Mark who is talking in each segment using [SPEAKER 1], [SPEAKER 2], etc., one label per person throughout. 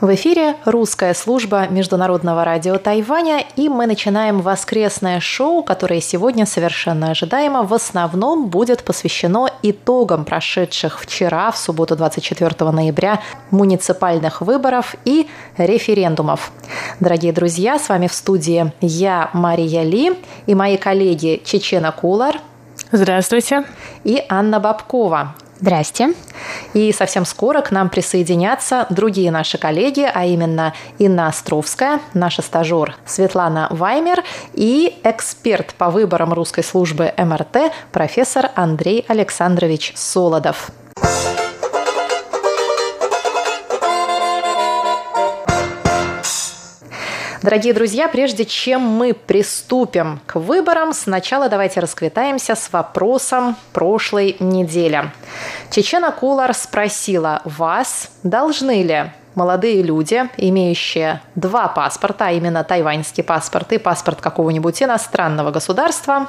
[SPEAKER 1] В эфире русская служба Международного радио Тайваня, и мы начинаем воскресное шоу, которое сегодня совершенно ожидаемо в основном будет посвящено итогам прошедших вчера, в субботу 24 ноября, муниципальных выборов и референдумов. Дорогие друзья, с вами в студии я, Мария Ли, и мои коллеги Чечена Кулар.
[SPEAKER 2] Здравствуйте.
[SPEAKER 1] И Анна Бабкова.
[SPEAKER 3] Здрасте.
[SPEAKER 1] И совсем скоро к нам присоединятся другие наши коллеги, а именно Инна Островская, наша стажер Светлана Ваймер и эксперт по выборам русской службы МРТ профессор Андрей Александрович Солодов. Дорогие друзья, прежде чем мы приступим к выборам, сначала давайте расквитаемся с вопросом прошлой недели. Чечена Кулар спросила вас, должны ли молодые люди, имеющие два паспорта, а именно тайваньский паспорт и паспорт какого-нибудь иностранного государства,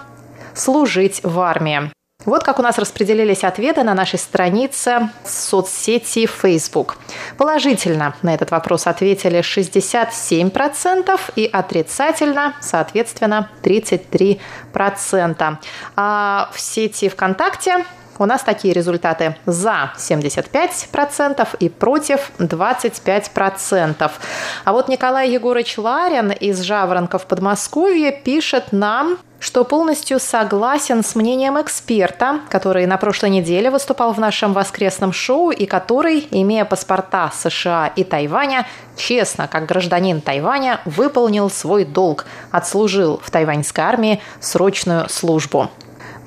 [SPEAKER 1] служить в армии. Вот как у нас распределились ответы на нашей странице соцсети Facebook. Положительно на этот вопрос ответили 67% и отрицательно, соответственно, 33%. А в сети ВКонтакте у нас такие результаты. За 75% и против 25%. А вот Николай Егорович Ларин из Жаворонков Подмосковья пишет нам, что полностью согласен с мнением эксперта, который на прошлой неделе выступал в нашем воскресном шоу и который, имея паспорта США и Тайваня, честно, как гражданин Тайваня, выполнил свой долг, отслужил в тайваньской армии срочную службу.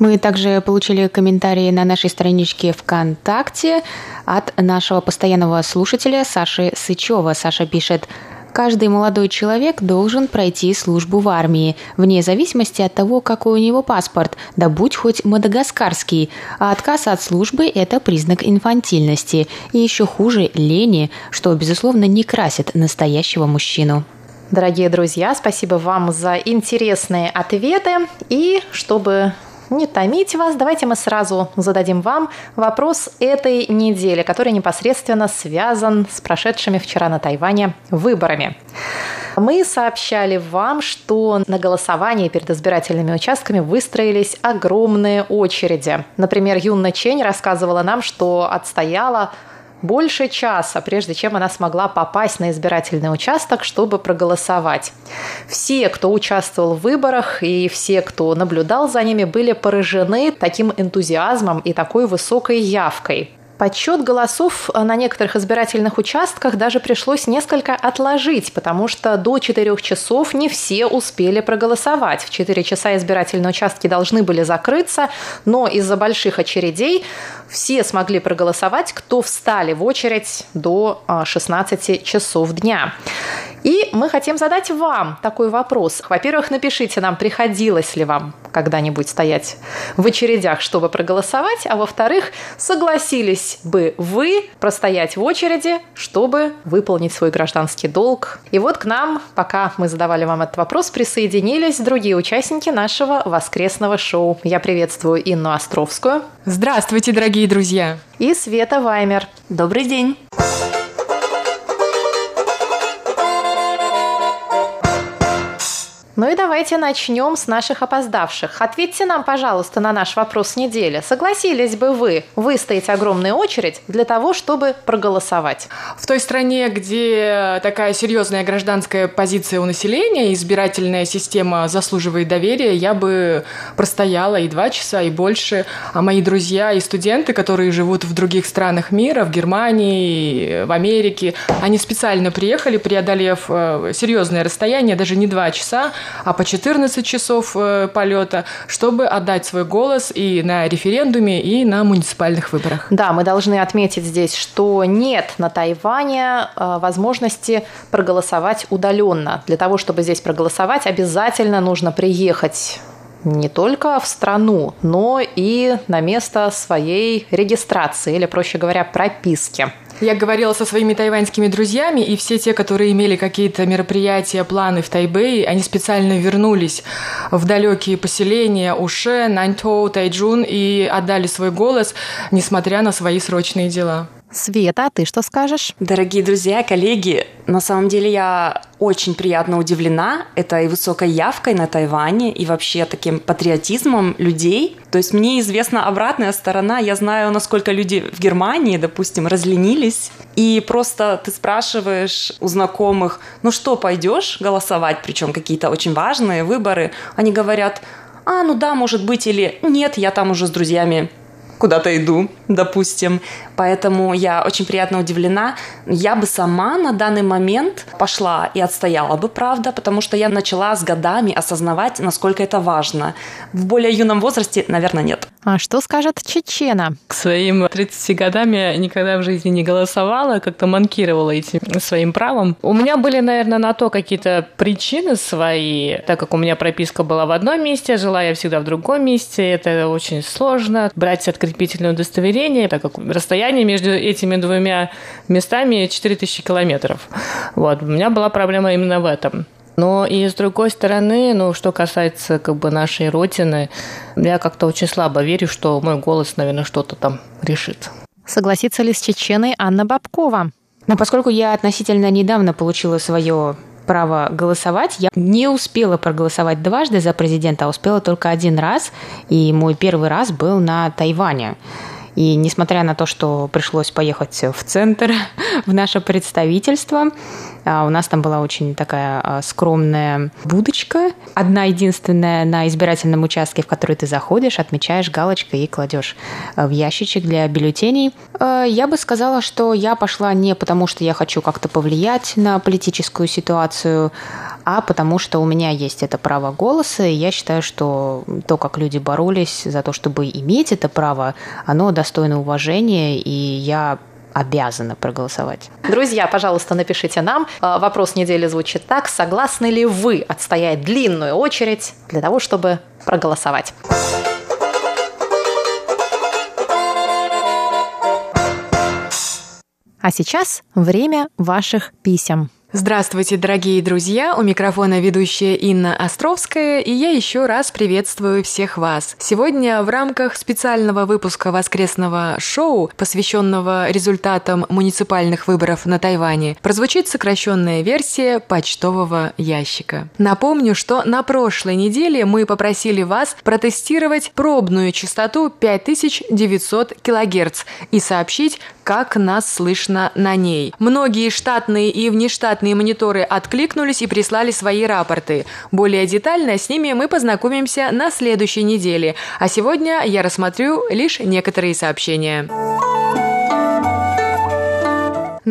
[SPEAKER 3] Мы также получили комментарии на нашей страничке ВКонтакте от нашего постоянного слушателя Саши Сычева. Саша пишет, Каждый молодой человек должен пройти службу в армии, вне зависимости от того, какой у него паспорт, да будь хоть мадагаскарский. А отказ от службы – это признак инфантильности. И еще хуже – лени, что, безусловно, не красит настоящего мужчину.
[SPEAKER 1] Дорогие друзья, спасибо вам за интересные ответы. И чтобы не томить вас, давайте мы сразу зададим вам вопрос этой недели, который непосредственно связан с прошедшими вчера на Тайване выборами. Мы сообщали вам, что на голосование перед избирательными участками выстроились огромные очереди. Например, Юнна Чень рассказывала нам, что отстояла больше часа, прежде чем она смогла попасть на избирательный участок, чтобы проголосовать. Все, кто участвовал в выборах и все, кто наблюдал за ними, были поражены таким энтузиазмом и такой высокой явкой. Подсчет голосов на некоторых избирательных участках даже пришлось несколько отложить, потому что до 4 часов не все успели проголосовать. В 4 часа избирательные участки должны были закрыться, но из-за больших очередей все смогли проголосовать, кто встали в очередь до 16 а, часов дня. И мы хотим задать вам такой вопрос. Во-первых, напишите нам, приходилось ли вам когда-нибудь стоять в очередях, чтобы проголосовать, а во-вторых, согласились бы вы простоять в очереди, чтобы выполнить свой гражданский долг. И вот к нам, пока мы задавали вам этот вопрос, присоединились другие участники нашего воскресного шоу. Я приветствую Инну Островскую.
[SPEAKER 2] Здравствуйте, дорогие друзья.
[SPEAKER 1] И Света Ваймер.
[SPEAKER 4] Добрый день.
[SPEAKER 1] Ну и давайте начнем с наших опоздавших. Ответьте нам, пожалуйста, на наш вопрос недели. Согласились бы вы выстоять огромную очередь для того, чтобы проголосовать?
[SPEAKER 2] В той стране, где такая серьезная гражданская позиция у населения, избирательная система заслуживает доверия, я бы простояла и два часа, и больше. А мои друзья и студенты, которые живут в других странах мира, в Германии, в Америке, они специально приехали, преодолев э, серьезное расстояние, даже не два часа, а по 14 часов э, полета, чтобы отдать свой голос и на референдуме, и на муниципальных выборах.
[SPEAKER 1] Да, мы должны отметить здесь, что нет на Тайване э, возможности проголосовать удаленно. Для того, чтобы здесь проголосовать, обязательно нужно приехать не только в страну, но и на место своей регистрации или, проще говоря, прописки.
[SPEAKER 2] Я говорила со своими тайваньскими друзьями, и все те, которые имели какие-то мероприятия, планы в Тайбэе, они специально вернулись в далекие поселения Уше, Наньтоу, Тайджун и отдали свой голос, несмотря на свои срочные дела.
[SPEAKER 1] Света, а ты что скажешь?
[SPEAKER 4] Дорогие друзья, коллеги, на самом деле я очень приятно удивлена этой высокой явкой на Тайване и вообще таким патриотизмом людей. То есть мне известна обратная сторона. Я знаю, насколько люди в Германии, допустим, разленились. И просто ты спрашиваешь у знакомых, ну что, пойдешь голосовать, причем какие-то очень важные выборы. Они говорят, а, ну да, может быть, или нет, я там уже с друзьями куда-то иду, допустим. Поэтому я очень приятно удивлена. Я бы сама на данный момент пошла и отстояла бы, правда, потому что я начала с годами осознавать, насколько это важно. В более юном возрасте, наверное, нет.
[SPEAKER 1] А что скажет Чечена?
[SPEAKER 5] К своим 30 годам я никогда в жизни не голосовала, как-то манкировала этим своим правом. У меня были, наверное, на то какие-то причины свои, так как у меня прописка была в одном месте, жила я всегда в другом месте, это очень сложно. Брать открепительное удостоверение, так как расстояние между этими двумя местами 4000 километров. Вот. У меня была проблема именно в этом. Но и с другой стороны, ну, что касается как бы нашей родины, я как-то очень слабо верю, что мой голос, наверное, что-то там решит.
[SPEAKER 1] Согласится ли с Чеченой Анна Бабкова?
[SPEAKER 3] Но поскольку я относительно недавно получила свое право голосовать. Я не успела проголосовать дважды за президента, а успела только один раз. И мой первый раз был на Тайване. И несмотря на то, что пришлось поехать в центр, в наше представительство, у нас там была очень такая а, скромная будочка, одна единственная на избирательном участке, в который ты заходишь, отмечаешь галочкой и кладешь а, в ящичек для бюллетеней. Я бы сказала, что я пошла не потому, что я хочу как-то повлиять на политическую ситуацию, а потому что у меня есть это право голоса, и я считаю, что то, как люди боролись за то, чтобы иметь это право, оно достойно уважения, и я обязана проголосовать.
[SPEAKER 1] Друзья, пожалуйста, напишите нам. А, вопрос недели звучит так. Согласны ли вы отстоять длинную очередь для того, чтобы проголосовать? А сейчас время ваших писем.
[SPEAKER 2] Здравствуйте, дорогие друзья! У микрофона ведущая Инна Островская, и я еще раз приветствую всех вас. Сегодня в рамках специального выпуска воскресного шоу, посвященного результатам муниципальных выборов на Тайване, прозвучит сокращенная версия почтового ящика. Напомню, что на прошлой неделе мы попросили вас протестировать пробную частоту 5900 кГц и сообщить, как нас слышно на ней. Многие штатные и внештатные Бесплатные мониторы откликнулись и прислали свои рапорты. Более детально с ними мы познакомимся на следующей неделе, а сегодня я рассмотрю лишь некоторые сообщения.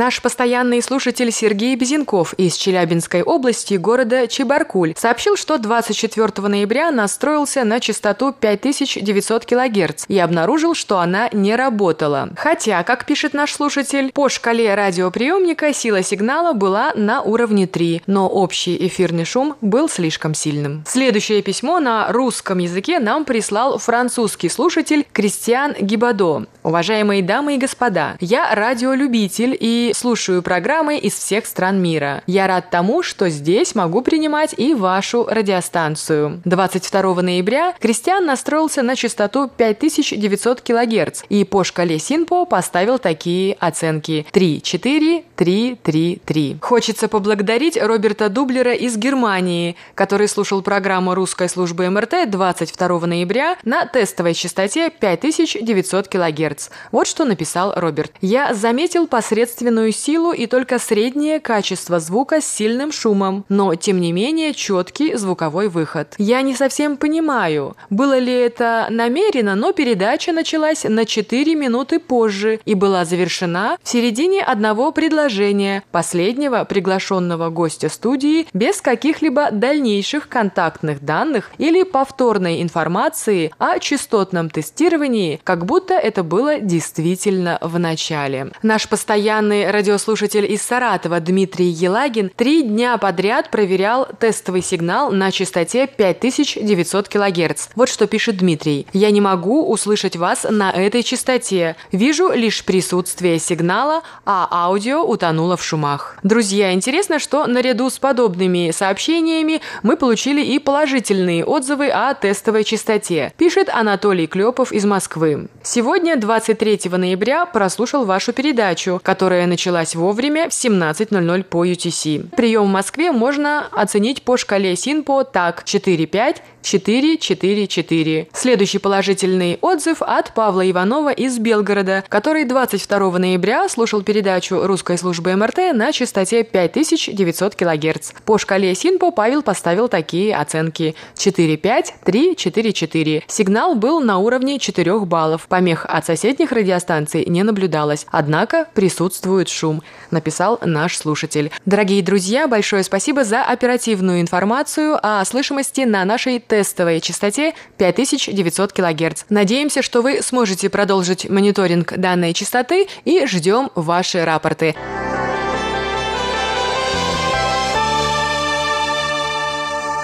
[SPEAKER 2] Наш постоянный слушатель Сергей Безенков из Челябинской области города Чебаркуль сообщил, что 24 ноября настроился на частоту 5900 кГц и обнаружил, что она не работала. Хотя, как пишет наш слушатель, по шкале радиоприемника сила сигнала была на уровне 3, но общий эфирный шум был слишком сильным. Следующее письмо на русском языке нам прислал французский слушатель Кристиан Гибадо. Уважаемые дамы и господа, я радиолюбитель и слушаю программы из всех стран мира. Я рад тому, что здесь могу принимать и вашу радиостанцию. 22 ноября Кристиан настроился на частоту 5900 кГц и по шкале Синпо поставил такие оценки 3, 4, 3, 3, 3. Хочется поблагодарить Роберта Дублера из Германии, который слушал программу русской службы МРТ 22 ноября на тестовой частоте 5900 кГц. Вот что написал Роберт. Я заметил посредственно умеренную силу и только среднее качество звука с сильным шумом, но, тем не менее, четкий звуковой выход. Я не совсем понимаю, было ли это намеренно, но передача началась на 4 минуты позже и была завершена в середине одного предложения последнего приглашенного гостя студии без каких-либо дальнейших контактных данных или повторной информации о частотном тестировании, как будто это был было действительно в начале. Наш постоянный радиослушатель из Саратова Дмитрий Елагин три дня подряд проверял тестовый сигнал на частоте 5900 кГц. Вот что пишет Дмитрий. «Я не могу услышать вас на этой частоте. Вижу лишь присутствие сигнала, а аудио утонуло в шумах». Друзья, интересно, что наряду с подобными сообщениями мы получили и положительные отзывы о тестовой частоте, пишет Анатолий Клепов из Москвы. Сегодня, 23 ноября, прослушал вашу передачу, которая началась вовремя в 17.00 по UTC. Прием в Москве можно оценить по шкале СИНПО так 4-5, 444. Следующий положительный отзыв от Павла Иванова из Белгорода, который 22 ноября слушал передачу русской службы МРТ на частоте 5900 кГц. По шкале СИНПО Павел поставил такие оценки 4,5, 3, 4, 4. Сигнал был на уровне 4 баллов. Помех от соседних радиостанций не наблюдалось, однако присутствует шум, написал наш слушатель. Дорогие друзья, большое спасибо за оперативную информацию о слышимости на нашей тестовой частоте 5900 кГц. Надеемся, что вы сможете продолжить мониторинг данной частоты и ждем ваши рапорты.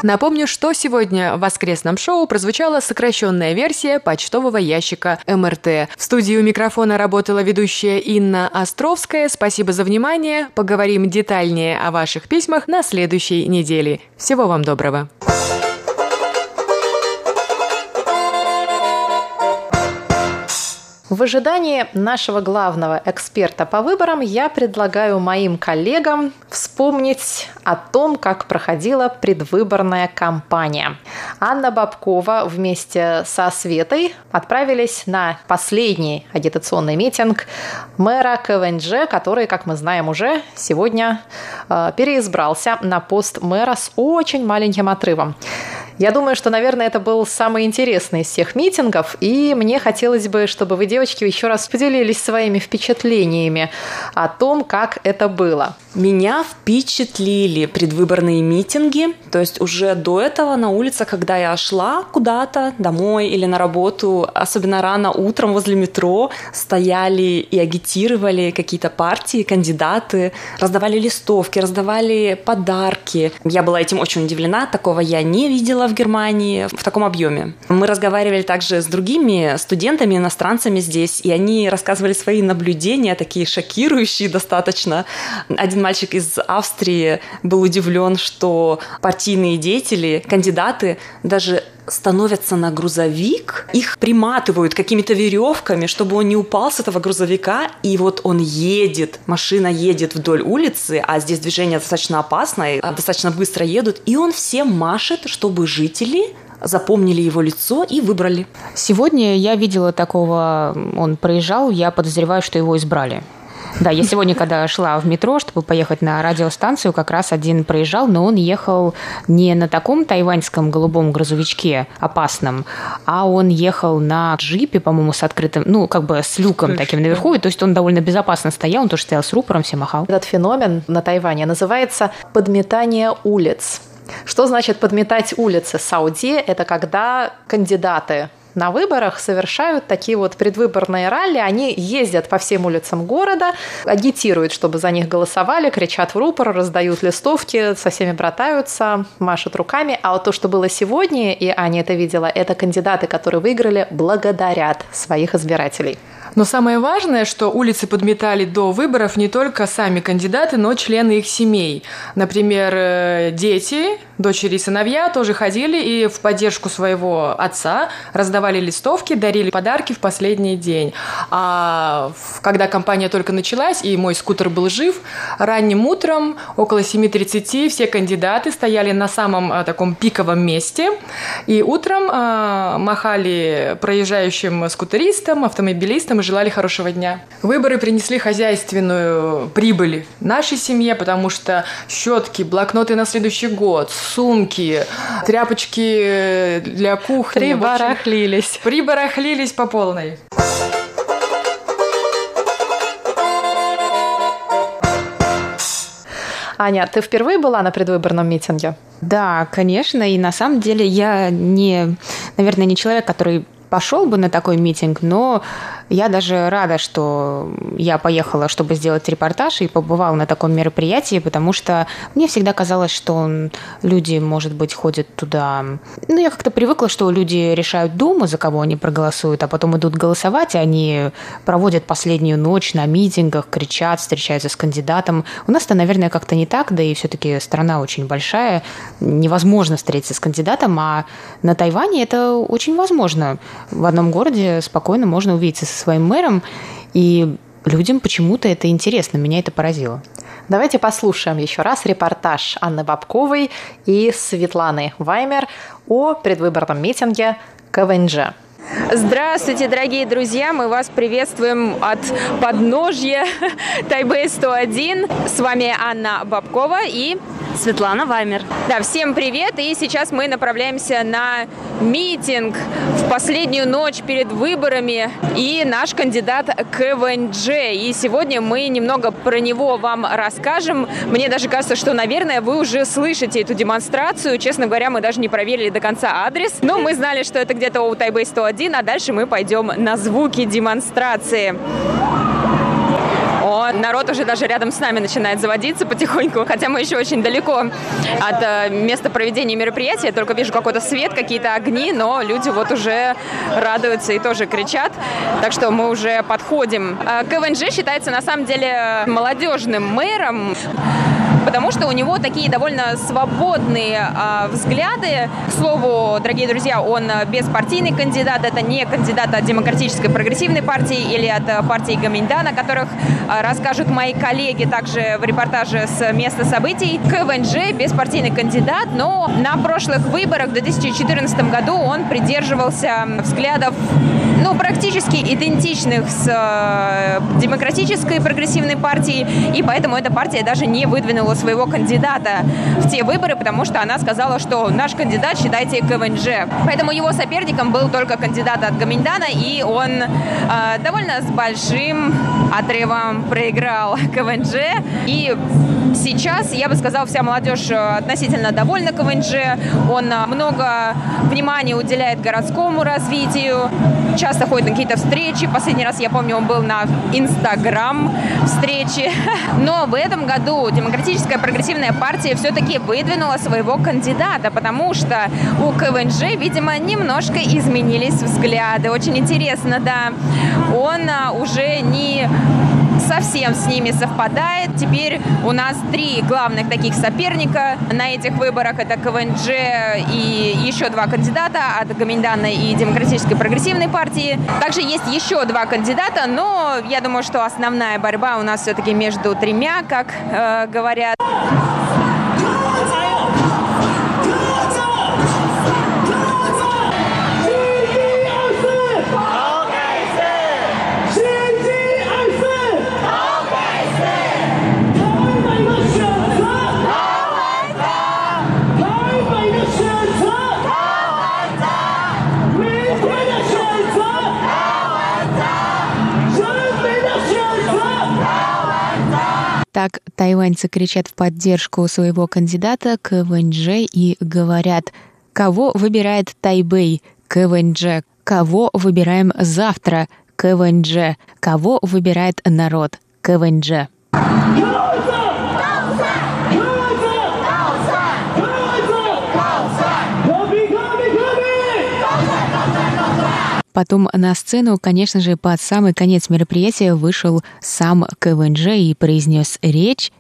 [SPEAKER 2] Напомню, что сегодня в воскресном шоу прозвучала сокращенная версия почтового ящика МРТ. В студии у микрофона работала ведущая Инна Островская. Спасибо за внимание. Поговорим детальнее о ваших письмах на следующей неделе. Всего вам доброго.
[SPEAKER 1] В ожидании нашего главного эксперта по выборам я предлагаю моим коллегам вспомнить о том, как проходила предвыборная кампания. Анна Бабкова вместе со Светой отправились на последний агитационный митинг мэра КВНЖ, который, как мы знаем уже, сегодня э, переизбрался на пост мэра с очень маленьким отрывом. Я думаю, что, наверное, это был самый интересный из всех митингов, и мне хотелось бы, чтобы вы, девочки, еще раз поделились своими впечатлениями о том, как это было.
[SPEAKER 4] Меня впечатлили предвыборные митинги, то есть уже до этого на улице, когда я шла куда-то домой или на работу, особенно рано утром возле метро, стояли и агитировали какие-то партии, кандидаты, раздавали листовки, раздавали подарки. Я была этим очень удивлена, такого я не видела в Германии в таком объеме. Мы разговаривали также с другими студентами, иностранцами здесь, и они рассказывали свои наблюдения, такие шокирующие достаточно. Один мальчик из Австрии был удивлен, что партийные деятели, кандидаты даже становятся на грузовик, их приматывают какими-то веревками, чтобы он не упал с этого грузовика, и вот он едет, машина едет вдоль улицы, а здесь движение достаточно опасное, достаточно быстро едут, и он всем машет, чтобы жители запомнили его лицо и выбрали.
[SPEAKER 3] Сегодня я видела такого, он проезжал, я подозреваю, что его избрали. Да, я сегодня, когда шла в метро, чтобы поехать на радиостанцию, как раз один проезжал, но он ехал не на таком тайваньском голубом грузовичке опасном, а он ехал на джипе, по-моему, с открытым, ну, как бы с люком Слышь, таким наверху, и то есть он довольно безопасно стоял, он тоже стоял с рупором, все махал.
[SPEAKER 1] Этот феномен на Тайване называется подметание улиц. Что значит подметать улицы? Сауди – это когда кандидаты на выборах совершают такие вот предвыборные ралли. Они ездят по всем улицам города, агитируют, чтобы за них голосовали, кричат в рупор, раздают листовки, со всеми братаются, машут руками. А вот то, что было сегодня, и Аня это видела, это кандидаты, которые выиграли, благодарят своих избирателей.
[SPEAKER 2] Но самое важное, что улицы подметали до выборов не только сами кандидаты, но члены их семей. Например, э, дети, дочери и сыновья тоже ходили и в поддержку своего отца раздавали листовки, дарили подарки в последний день. А когда кампания только началась и мой скутер был жив, ранним утром около 7.30 все кандидаты стояли на самом а, таком пиковом месте и утром а, махали проезжающим скутеристам, автомобилистам и желали хорошего дня. Выборы принесли хозяйственную прибыль нашей семье, потому что щетки, блокноты на следующий год, сумки, тряпочки для кухни.
[SPEAKER 1] Прибарахлились.
[SPEAKER 2] Прибарахлились по полной.
[SPEAKER 1] Аня, ты впервые была на предвыборном митинге?
[SPEAKER 3] Да, конечно, и на самом деле я не, наверное, не человек, который пошел бы на такой митинг, но я даже рада, что я поехала, чтобы сделать репортаж и побывала на таком мероприятии, потому что мне всегда казалось, что люди, может быть, ходят туда... Ну, я как-то привыкла, что люди решают Думу, за кого они проголосуют, а потом идут голосовать, и они проводят последнюю ночь на митингах, кричат, встречаются с кандидатом. У нас-то, наверное, как-то не так, да и все-таки страна очень большая, невозможно встретиться с кандидатом, а на Тайване это очень возможно. В одном городе спокойно можно увидеться со своим мэром, и людям почему-то это интересно, меня это поразило.
[SPEAKER 1] Давайте послушаем еще раз репортаж Анны Бабковой и Светланы Ваймер о предвыборном митинге КВНЖ.
[SPEAKER 6] Здравствуйте, дорогие друзья! Мы вас приветствуем от подножья Тайбэй 101. С вами Анна Бабкова и
[SPEAKER 4] Светлана Ваймер.
[SPEAKER 6] Да, всем привет! И сейчас мы направляемся на митинг в последнюю ночь перед выборами. И наш кандидат КВНЖ. И сегодня мы немного про него вам расскажем. Мне даже кажется, что, наверное, вы уже слышите эту демонстрацию. Честно говоря, мы даже не проверили до конца адрес. Но мы знали, что это где-то у Тайбэй 101, а дальше мы пойдем на звуки демонстрации. О, народ уже даже рядом с нами начинает заводиться потихоньку, хотя мы еще очень далеко от э, места проведения мероприятия. Я только вижу какой-то свет, какие-то огни, но люди вот уже радуются и тоже кричат. Так что мы уже подходим. Э, КВНЖ считается на самом деле молодежным мэром потому что у него такие довольно свободные э, взгляды. К слову, дорогие друзья, он беспартийный кандидат, это не кандидат от Демократической прогрессивной партии или от э, партии Гаминьдана, которых э, расскажут мои коллеги также в репортаже с места событий. КВНЖ беспартийный кандидат, но на прошлых выборах в 2014 году он придерживался взглядов ну, практически идентичных с э, демократической прогрессивной партией, и поэтому эта партия даже не выдвинула своего кандидата в те выборы, потому что она сказала, что наш кандидат, считайте, КВНЖ. Поэтому его соперником был только кандидат от Гаминдана, и он э, довольно с большим отрывом проиграл КВНЖ. И сейчас, я бы сказала, вся молодежь э, относительно довольна КВНЖ. Он э, много внимания уделяет городскому развитию, часто ходит на какие-то встречи. Последний раз, я помню, он был на Инстаграм встречи. Но в этом году Демократическая прогрессивная партия все-таки выдвинула своего кандидата, потому что у КВНЖ, видимо, немножко изменились взгляды. Очень интересно, да. Он а, уже не совсем с ними совпадает. Теперь у нас три главных таких соперника на этих выборах. Это КВНЖ и еще два кандидата от Гаминдана и Демократической прогрессивной партии. Также есть еще два кандидата, но я думаю, что основная борьба у нас все-таки между тремя, как э, говорят.
[SPEAKER 3] Так тайваньцы кричат в поддержку своего кандидата КВНЖ и говорят, кого выбирает Тайбэй, КВНЖ, кого выбираем завтра, КВНЖ, кого выбирает народ, КВНЖ. Потом на сцену, конечно же, под самый конец мероприятия вышел сам КВНЖ и произнес речь.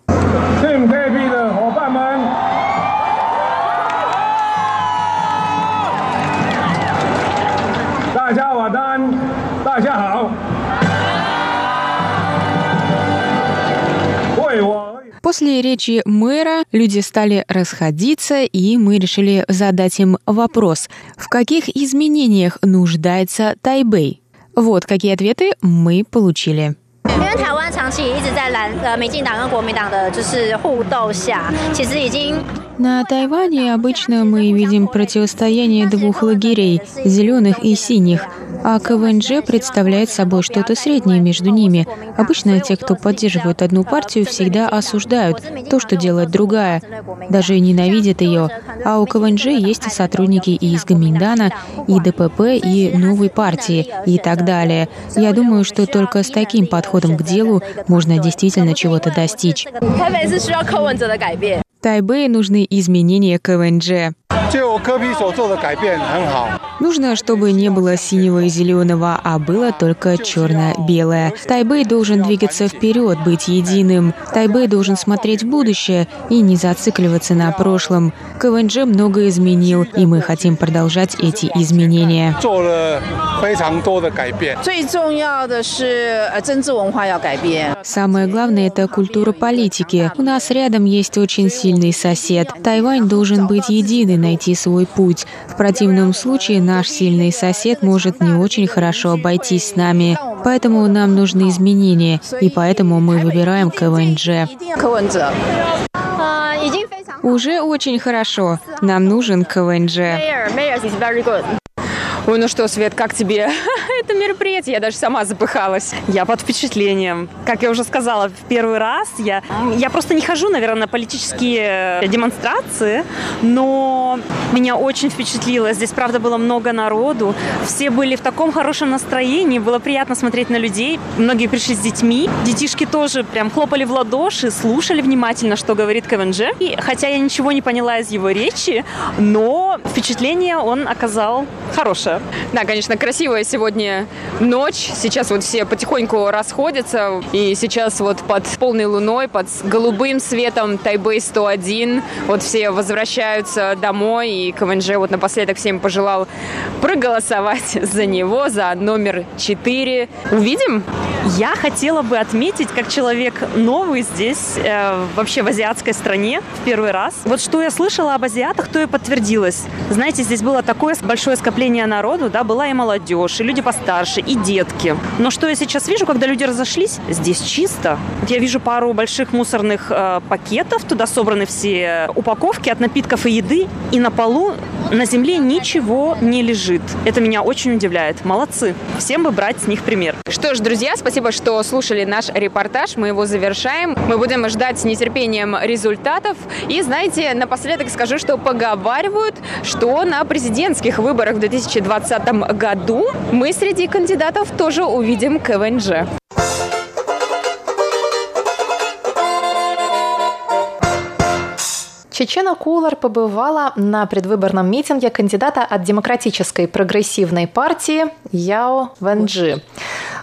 [SPEAKER 3] После речи мэра люди стали расходиться, и мы решили задать им вопрос, в каких изменениях нуждается Тайбэй. Вот какие ответы мы получили. 因为台湾长期一直在蓝呃民进党跟国民党的就是互斗下，其实已经 на Тайване обычно мы видим противостояние двух лагерей – зеленых и синих. а КВНЖ представляет собой что-то среднее между ними. Обычно те, кто поддерживают одну партию, всегда осуждают то, что делает другая, даже ненавидят ее. А у КВНЖ есть сотрудники и из Гаминдана, и ДПП, и новой партии, и так далее. Я думаю, что только с таким подходом к делу можно действительно чего-то достичь. Тайбэю нужны изменения КВНЖ. Нужно, чтобы не было синего и зеленого, а было только черно-белое. Тайбэй должен двигаться вперед, быть единым. Тайбэй должен смотреть в будущее и не зацикливаться на прошлом. КВНЖ много изменил, и мы хотим продолжать эти изменения. Самое главное – это культура политики. У нас рядом есть очень сильный сосед. Тайвань должен быть единый, найти свой путь. В противном случае наш сильный сосед может не очень хорошо обойтись с нами. Поэтому нам нужны изменения, и поэтому мы выбираем КВНЖ. Уже очень хорошо. Нам нужен КВНЖ.
[SPEAKER 6] Ой, ну что, Свет, как тебе это мероприятие? Я даже сама запыхалась.
[SPEAKER 4] Я под впечатлением. Как я уже сказала, в первый раз я, я просто не хожу, наверное, на политические демонстрации, но меня очень впечатлило. Здесь, правда, было много народу. Все были в таком хорошем настроении. Было приятно смотреть на людей. Многие пришли с детьми. Детишки тоже прям хлопали в ладоши, слушали внимательно, что говорит КВНЖ. И хотя я ничего не поняла из его речи, но впечатление он оказал хорошее.
[SPEAKER 6] Да, конечно, красивая сегодня ночь. Сейчас вот все потихоньку расходятся. И сейчас вот под полной луной, под голубым светом Тайбэй 101, вот все возвращаются домой. И КВНЖ вот напоследок всем пожелал проголосовать за него, за номер 4. Увидим?
[SPEAKER 4] Я хотела бы отметить, как человек новый здесь, э, вообще в азиатской стране, в первый раз. Вот что я слышала об азиатах, то и подтвердилось. Знаете, здесь было такое большое скопление народу, да, была и молодежь, и люди постарше, и детки. Но что я сейчас вижу, когда люди разошлись, здесь чисто. Вот я вижу пару больших мусорных э, пакетов, туда собраны все упаковки от напитков и еды, и на полу на земле ничего не лежит. Это меня очень удивляет. Молодцы. Всем бы брать с них пример.
[SPEAKER 6] Что ж, друзья, спасибо, что слушали наш репортаж. Мы его завершаем. Мы будем ждать с нетерпением результатов. И, знаете, напоследок скажу, что поговаривают, что на президентских выборах в 2020 2020 году мы среди кандидатов тоже увидим КВНЖ.
[SPEAKER 1] Чечена Кулар побывала на предвыборном митинге кандидата от Демократической прогрессивной партии Яо Венджи.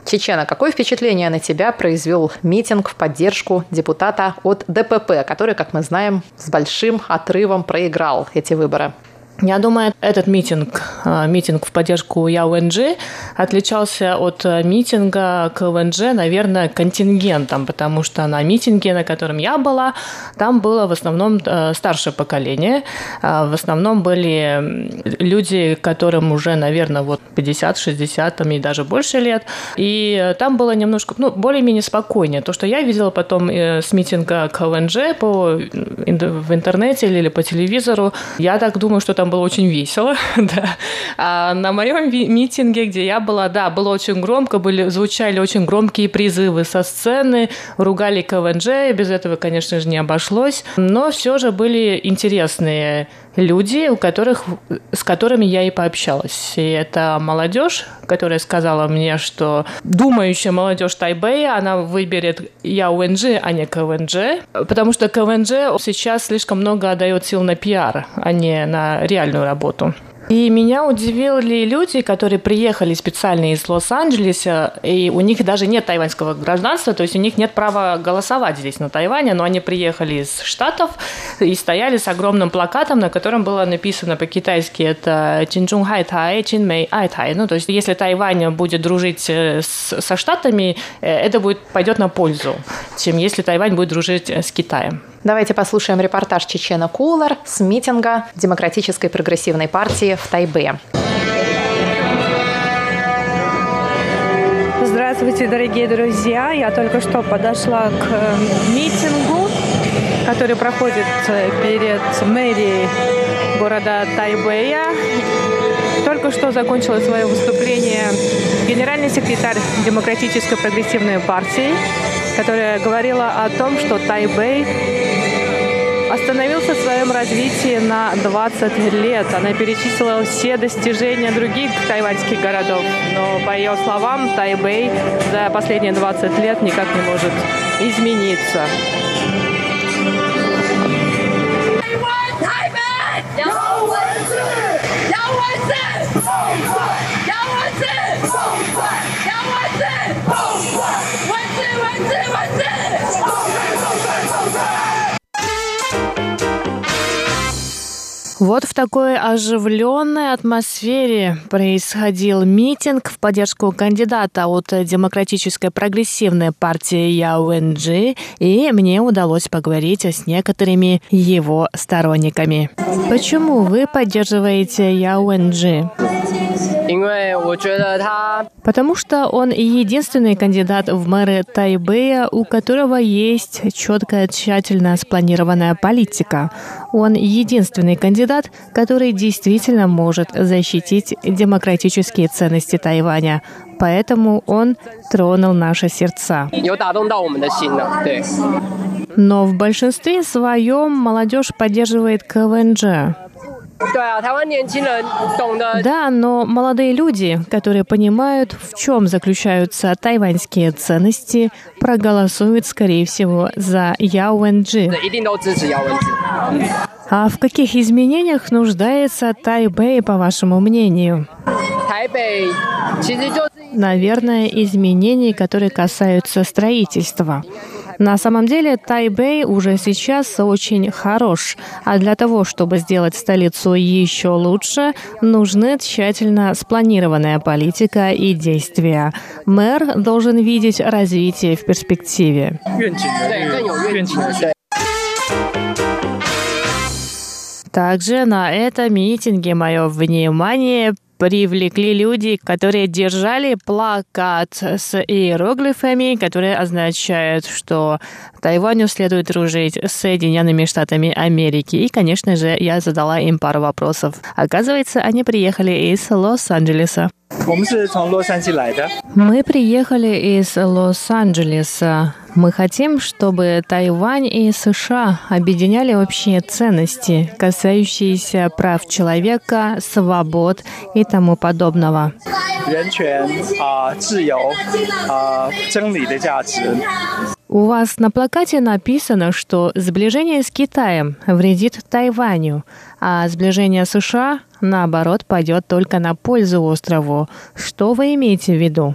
[SPEAKER 1] Чечена, какое впечатление на тебя произвел митинг в поддержку депутата от ДПП, который, как мы знаем, с большим отрывом проиграл эти выборы?
[SPEAKER 5] Я думаю, этот митинг, а, митинг в поддержку ЯУНЖ отличался от а, митинга КВНЖ, наверное, контингентом, потому что на митинге, на котором я была, там было в основном а, старшее поколение. В основном были люди, которым уже, наверное, вот 50, 60 там, и даже больше лет. И там было немножко, ну, более-менее спокойнее. То, что я видела потом э, с митинга КВНЖ по, в интернете или по телевизору, я так думаю, что там было очень весело, да. А на моем митинге, где я была, да, было очень громко, были, звучали очень громкие призывы со сцены, ругали КВНЖ, без этого, конечно же, не обошлось, но все же были интересные люди, у которых, с которыми я и пообщалась. И это молодежь, которая сказала мне, что думающая молодежь Тайбэя, она выберет ЯУНЖ, а не КВНЖ, потому что КВНЖ сейчас слишком много отдает сил на пиар, а не на реальную работу. И меня удивили люди, которые приехали специально из Лос-Анджелеса, и у них даже нет тайваньского гражданства, то есть у них нет права голосовать здесь на Тайване, но они приехали из Штатов и стояли с огромным плакатом, на котором было написано по-китайски это «Чинчун хай тай, чин мэй ай тай». Ну, то есть если Тайвань будет дружить с, со Штатами, э, это будет, пойдет на пользу, чем если Тайвань будет дружить с Китаем.
[SPEAKER 1] Давайте послушаем репортаж Чечена Кулар с митинга Демократической прогрессивной партии в Тайбе.
[SPEAKER 7] Здравствуйте, дорогие друзья! Я только что подошла к э, митингу, который проходит э, перед мэрией города Тайбэя. Только что закончила свое выступление генеральный секретарь Демократической прогрессивной партии, которая говорила о том, что Тайбэй остановился в своем развитии на 20 лет. Она перечислила все достижения других тайваньских городов. Но, по ее словам, Тайбэй за последние 20 лет никак не может измениться.
[SPEAKER 5] Вот в такой оживленной атмосфере происходил митинг в поддержку кандидата от Демократической прогрессивной партии ЯУНГ, и мне удалось поговорить с некоторыми его сторонниками. Почему вы поддерживаете ЯУНГ? Потому что он единственный кандидат в мэры Тайбэя, у которого есть четкая, тщательно спланированная политика. Он единственный кандидат, который действительно может защитить демократические ценности Тайваня. Поэтому он тронул наши сердца. Но в большинстве своем молодежь поддерживает КВНЖ. Да, но молодые люди, которые понимают, в чем заключаются тайваньские ценности, проголосуют, скорее всего, за Яо А в каких изменениях нуждается Тайбэй, по вашему мнению? Наверное, изменений, которые касаются строительства. На самом деле Тайбэй уже сейчас очень хорош, а для того, чтобы сделать столицу еще лучше, нужны тщательно спланированная политика и действия. Мэр должен видеть развитие в перспективе. Также на этом митинге мое внимание привлекли люди, которые держали плакат с иероглифами, которые означают, что Тайваню следует дружить с Соединенными Штатами Америки. И, конечно же, я задала им пару вопросов. Оказывается, они приехали из Лос-Анджелеса. Мы приехали из Лос-Анджелеса. Мы хотим, чтобы Тайвань и США объединяли общие ценности, касающиеся прав человека, свобод и тому подобного. У вас на плакате написано, что сближение с Китаем вредит Тайваню, а сближение США, наоборот, пойдет только на пользу острову. Что вы имеете в виду?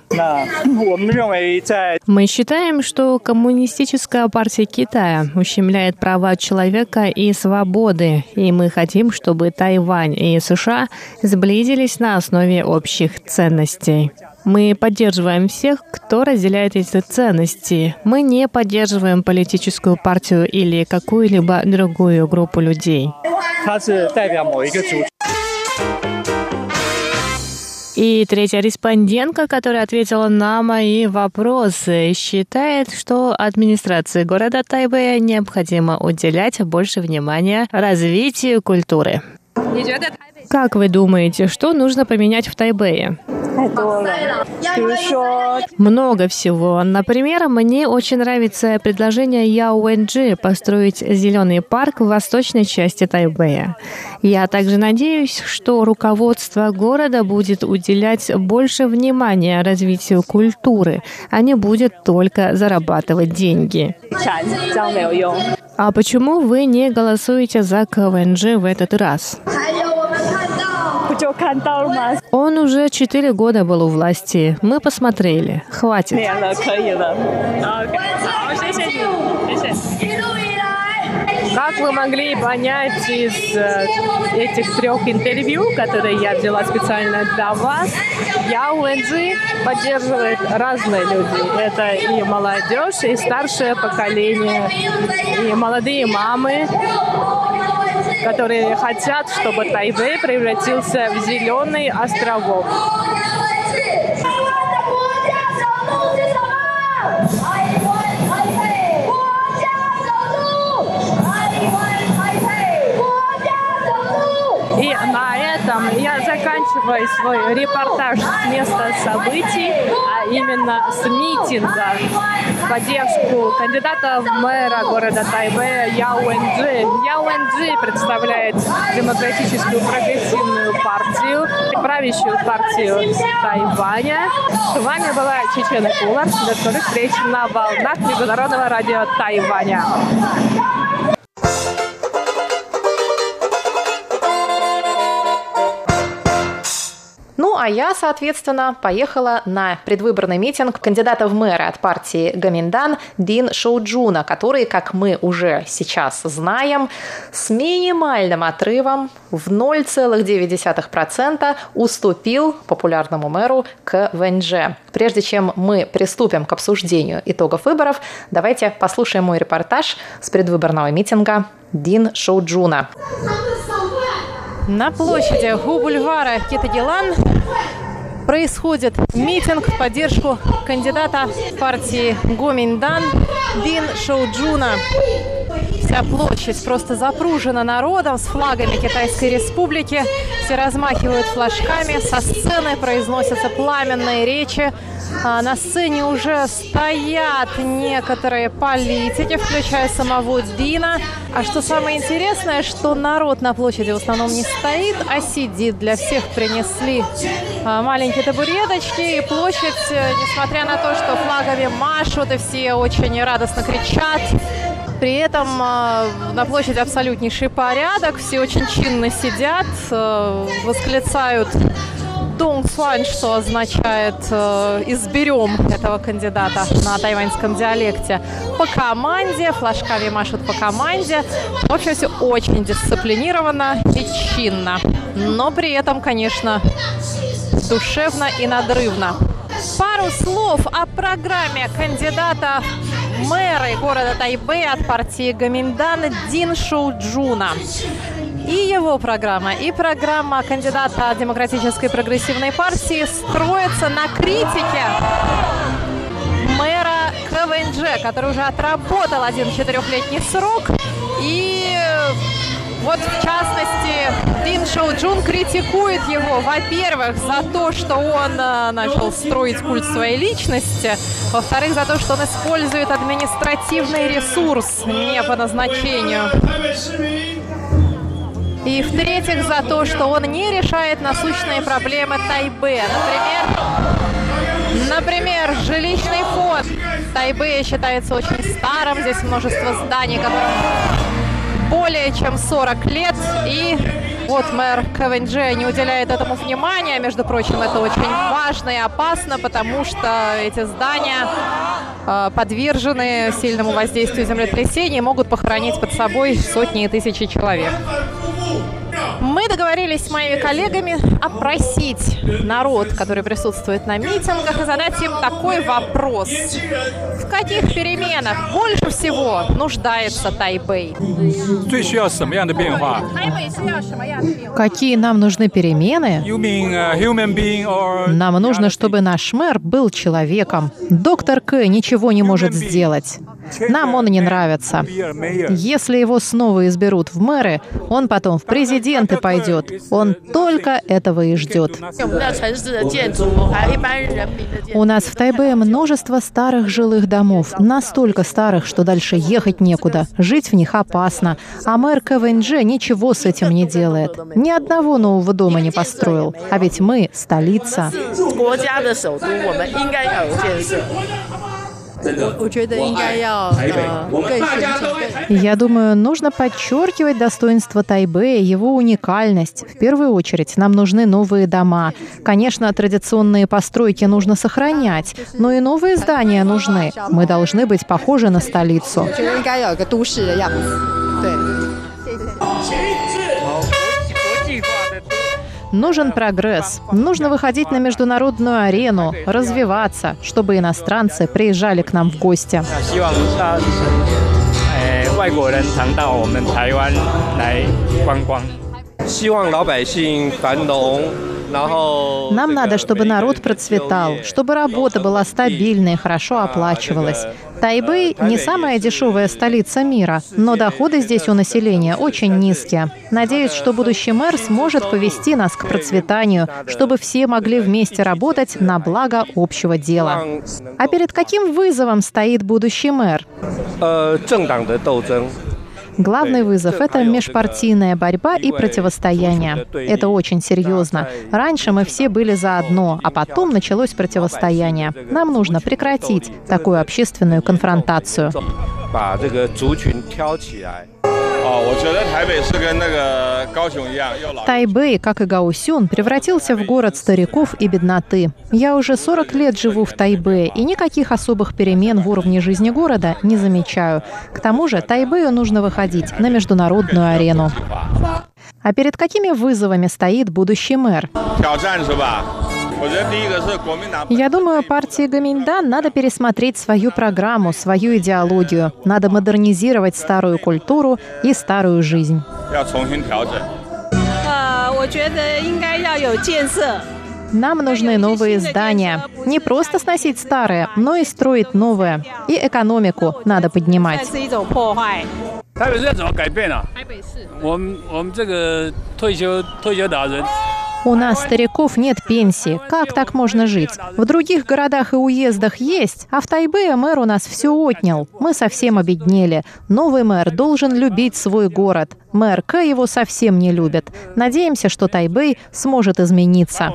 [SPEAKER 5] Мы считаем, что Коммунистическая партия Китая ущемляет права человека и свободы, и мы хотим, чтобы Тайвань и США сблизились на основе общих ценностей. Мы поддерживаем всех, кто разделяет эти ценности. Мы не поддерживаем политическую партию или какую-либо другую группу людей. И третья респондентка, которая ответила на мои вопросы, считает, что администрации города Тайбэя необходимо уделять больше внимания развитию культуры. Как вы думаете, что нужно поменять в Тайбэе? Много всего. Например, мне очень нравится предложение Яо Вэнджи построить зеленый парк в восточной части Тайбэя. Я также надеюсь, что руководство города будет уделять больше внимания развитию культуры, а не будет только зарабатывать деньги. А почему вы не голосуете за КВНЖ в этот раз? Он уже четыре года был у власти. Мы посмотрели. Хватит. Как вы могли понять из э, этих трех интервью, которые я взяла специально для вас, я УНГ поддерживает разные люди. Это и молодежь, и старшее поколение, и молодые мамы, которые хотят, чтобы Тайбэй превратился в зеленый островок. И на этом я заканчиваю
[SPEAKER 7] свой, репортаж с места событий, а именно с митинга в поддержку кандидата в мэра города Тайбэя Яо Энджи. Яо Энджи представляет демократическую прогрессивную партию, правящую партию Тайваня. С вами была Чечена Кулар. До скорых встреч на волнах Международного радио Тайваня.
[SPEAKER 1] А я, соответственно, поехала на предвыборный митинг кандидата в мэры от партии Гаминдан Дин Шоуджуна, который, как мы уже сейчас знаем, с минимальным отрывом в 0,9% уступил популярному мэру к ВНЖ. Прежде чем мы приступим к обсуждению итогов выборов, давайте послушаем мой репортаж с предвыборного митинга Дин Шоуджуна. На площади у бульвара Китагелан происходит митинг в поддержку кандидата партии Гоминдан Дин Шоуджуна. Вся площадь просто запружена народом с флагами Китайской Республики. Все размахивают флажками, со сцены произносятся пламенные речи. А на сцене уже стоят некоторые политики, включая самого Дина. А что самое интересное, что народ на площади в основном не стоит, а сидит. Для всех принесли а, маленькие табуреточки. И площадь, э, несмотря на то, что флагами машут и все очень радостно кричат, при этом э, на площади абсолютнейший порядок, все очень чинно сидят, э, восклицают Донг Суань, что означает «изберем этого кандидата» на тайваньском диалекте. По команде, флажками машут по команде. В общем, все очень дисциплинированно и чинно. Но при этом, конечно, душевно и надрывно. Пару слов о программе кандидата мэра города Тайбэй от партии Гаминдан Дин Шоуджуна. И его программа, и программа кандидата Демократической прогрессивной партии строятся на критике мэра КВНЖ, который уже отработал один четырехлетний срок. И вот, в частности, Дин Шоу Джун критикует его, во-первых, за то, что он э, начал строить культ своей личности, во-вторых, за то, что он использует административный ресурс не по назначению. И в-третьих, за то, что он не решает насущные проблемы Тайбе. Например, например, жилищный фонд Тайбе считается очень старым. Здесь множество зданий, которым более чем 40 лет. И вот мэр КВНЖ не уделяет этому внимания. Между прочим, это очень важно и опасно, потому что эти здания э, подвержены сильному воздействию землетрясений и могут похоронить под собой сотни и тысячи человек. Договорились с моими коллегами опросить народ, который присутствует на митингах, и задать им такой вопрос. В каких переменах больше всего нуждается Тайбэй? Какие нам нужны перемены? Нам нужно, чтобы наш мэр был человеком. Доктор К ничего не может сделать. Нам он не нравится. Если его снова изберут в мэры, он потом в президенты пойдет. Он только этого и ждет. У нас в Тайбе множество старых жилых домов, настолько старых, что дальше ехать некуда, жить в них опасно, а мэр КВНЖ ничего с этим не делает. Ни одного нового дома не построил. А ведь мы — столица. Я думаю, нужно подчеркивать достоинство Тайбэя, его уникальность. В первую очередь, нам нужны новые дома. Конечно, традиционные постройки нужно сохранять, но и новые здания нужны. Мы должны быть похожи на столицу. Нужен прогресс. Нужно выходить на международную арену, развиваться, чтобы иностранцы приезжали к нам в гости. Нам надо, чтобы народ процветал, чтобы работа была стабильной, хорошо оплачивалась. Тайбэй не самая дешевая э, столица мира, но доходы здесь у населения очень низкие. Надеюсь, что будущий мэр сможет повести нас к процветанию, чтобы все могли вместе работать на благо общего дела. А перед каким вызовом стоит будущий мэр? Главный вызов – это межпартийная борьба и противостояние. Это очень серьезно. Раньше мы все были заодно, а потом началось противостояние. Нам нужно прекратить такую общественную конфронтацию. Тайбэй, как и Гаусюн, превратился в город стариков и бедноты. Я уже 40 лет живу в Тайбэе, и никаких особых перемен в уровне жизни города не замечаю. К тому же Тайбэю нужно выходить на международную арену. А перед какими вызовами стоит будущий мэр? Я думаю, партии Гаминьдан надо пересмотреть свою программу, свою идеологию. Надо модернизировать старую культуру и старую жизнь. Нам нужны новые здания. Не просто сносить старые, но и строить новые. И экономику надо поднимать. У нас, стариков, нет пенсии. Как так можно жить? В других городах и уездах есть, а в Тайбэе мэр у нас все отнял. Мы совсем обеднели. Новый мэр должен любить свой город. Мэр К его совсем не любит. Надеемся, что Тайбэй сможет измениться.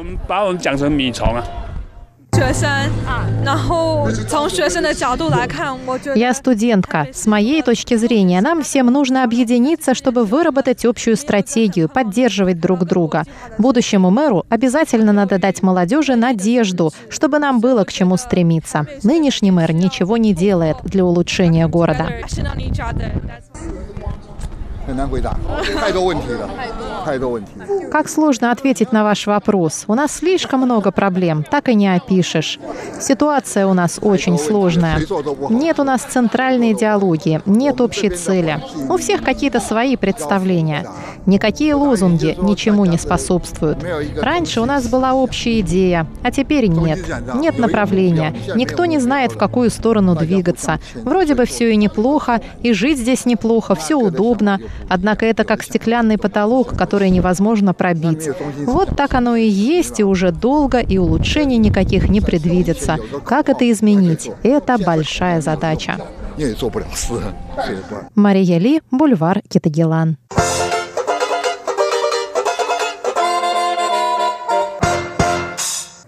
[SPEAKER 1] Я студентка. С моей точки зрения, нам всем нужно объединиться, чтобы выработать общую стратегию, поддерживать друг друга. Будущему мэру обязательно надо дать молодежи надежду, чтобы нам было к чему стремиться. Нынешний мэр ничего не делает для улучшения города. 很难回答，太多问题了，太多问题。Как сложно ответить на ваш вопрос. У нас слишком много проблем, так и не опишешь. Ситуация у нас очень сложная. Нет у нас центральной идеологии, нет общей цели. У всех какие-то свои представления. Никакие лозунги ничему не способствуют. Раньше у нас была общая идея, а теперь нет. Нет направления. Никто не знает, в какую сторону двигаться. Вроде бы все и неплохо, и жить здесь неплохо, все удобно. Однако это как стеклянный потолок, который невозможно пробить. Вот так оно и есть, и уже долго, и улучшений никаких не предвидится. Как это изменить? Это большая задача. Мария Ли, Бульвар Китагелан.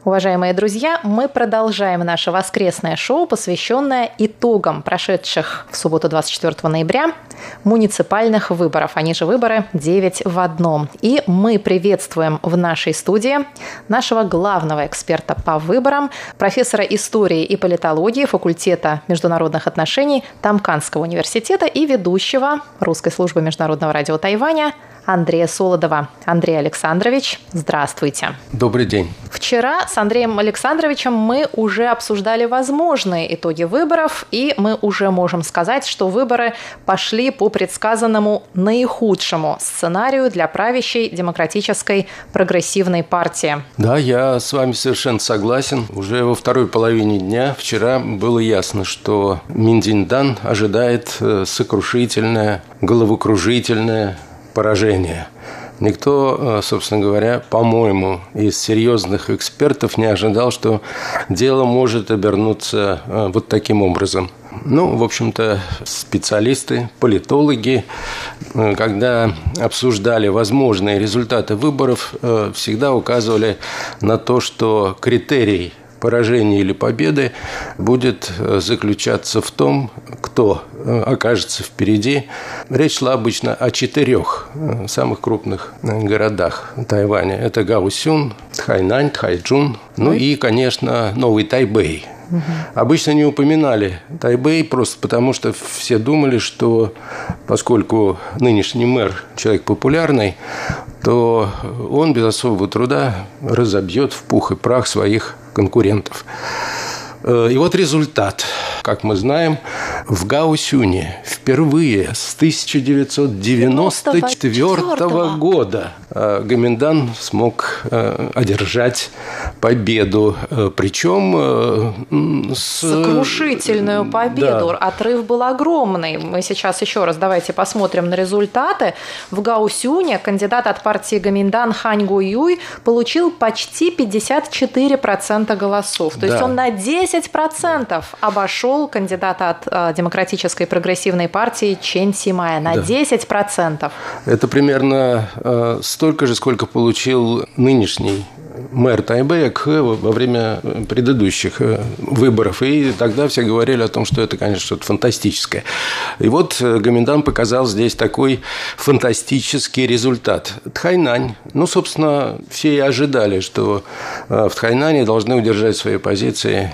[SPEAKER 1] Уважаемые друзья, мы продолжаем наше воскресное шоу, посвященное итогам прошедших в субботу 24 ноября муниципальных выборов. Они же выборы 9 в одном. И мы приветствуем в нашей студии нашего главного эксперта по выборам, профессора истории и политологии факультета международных отношений Тамканского университета и ведущего русской службы международного радио Тайваня Андрея Солодова. Андрей Александрович, здравствуйте.
[SPEAKER 8] Добрый день.
[SPEAKER 1] Вчера с Андреем Александровичем мы уже обсуждали возможные итоги выборов, и мы уже можем сказать, что выборы пошли по предсказанному наихудшему сценарию для правящей демократической прогрессивной партии.
[SPEAKER 8] Да, я с вами совершенно согласен. Уже во второй половине дня вчера было ясно, что Миндиндан ожидает э, сокрушительное, головокружительное поражение. Никто, э, собственно говоря, по-моему, из серьезных экспертов не ожидал, что дело может обернуться э, вот таким образом. Ну, в общем-то, специалисты, политологи, э, когда обсуждали возможные результаты выборов, всегда указывали на то, что критерий поражения или победы будет э, заключаться в том, кто э, окажется впереди. Речь шла обычно о четырех э, самых крупных городах Тайваня. Это Гаусюн, Тхайнань, Тхайчжун, ну и, конечно, Новый Тайбэй. Угу. Обычно не упоминали Тайбэй просто потому, что все думали, что поскольку нынешний мэр человек популярный, то он без особого труда разобьет в пух и прах своих конкурентов. Э, и вот результат. Как мы знаем, В Гаусюне впервые с 1994 года э, Гоминдан смог э, одержать победу. Э, Причем с...
[SPEAKER 1] Сокрушительную победу. Да. Отрыв был огромный. Мы сейчас еще раз давайте посмотрим на результаты. В Гаусюне кандидат от партии Гоминдан Хань Гуюй получил почти 54% голосов. То да. есть он на 10% обошел кандидата от Демократической прогрессивной партии Чен Симая на да. 10%.
[SPEAKER 8] Это примерно э, столько же, сколько получил нынешний мэр Тайбэя Кхэ во время предыдущих э, выборов. И тогда все говорили о том, что это, конечно, что-то фантастическое. И вот э, Гоминдан показал здесь такой фантастический результат. Тхайнань, ну, собственно, все и ожидали, что в Тхайнане должны удержать свои позиции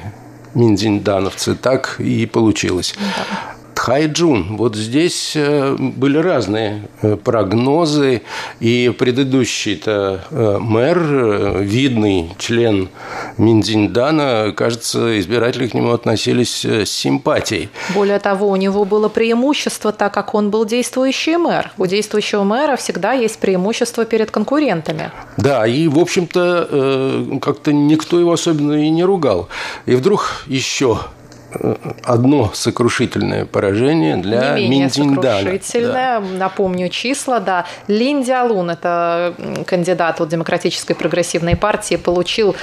[SPEAKER 8] миндзиндановцы. Так и получилось. Да. Тхайджун. Вот здесь э, были разные э, прогнозы, и предыдущий-то э, мэр, видный член Миндзиндана, кажется, избиратели к нему относились с симпатией.
[SPEAKER 1] Более того, у него было преимущество, так как он был действующий мэр. У действующего мэра всегда есть преимущество перед конкурентами.
[SPEAKER 8] Да, и, в общем-то, как-то никто его особенно и не ругал. И вдруг еще одно сокрушительное поражение для
[SPEAKER 1] Не
[SPEAKER 8] Миндиндана.
[SPEAKER 1] сокрушительное. Да. Напомню числа, да. Лин Диалун, это кандидат от Демократической прогрессивной партии, получил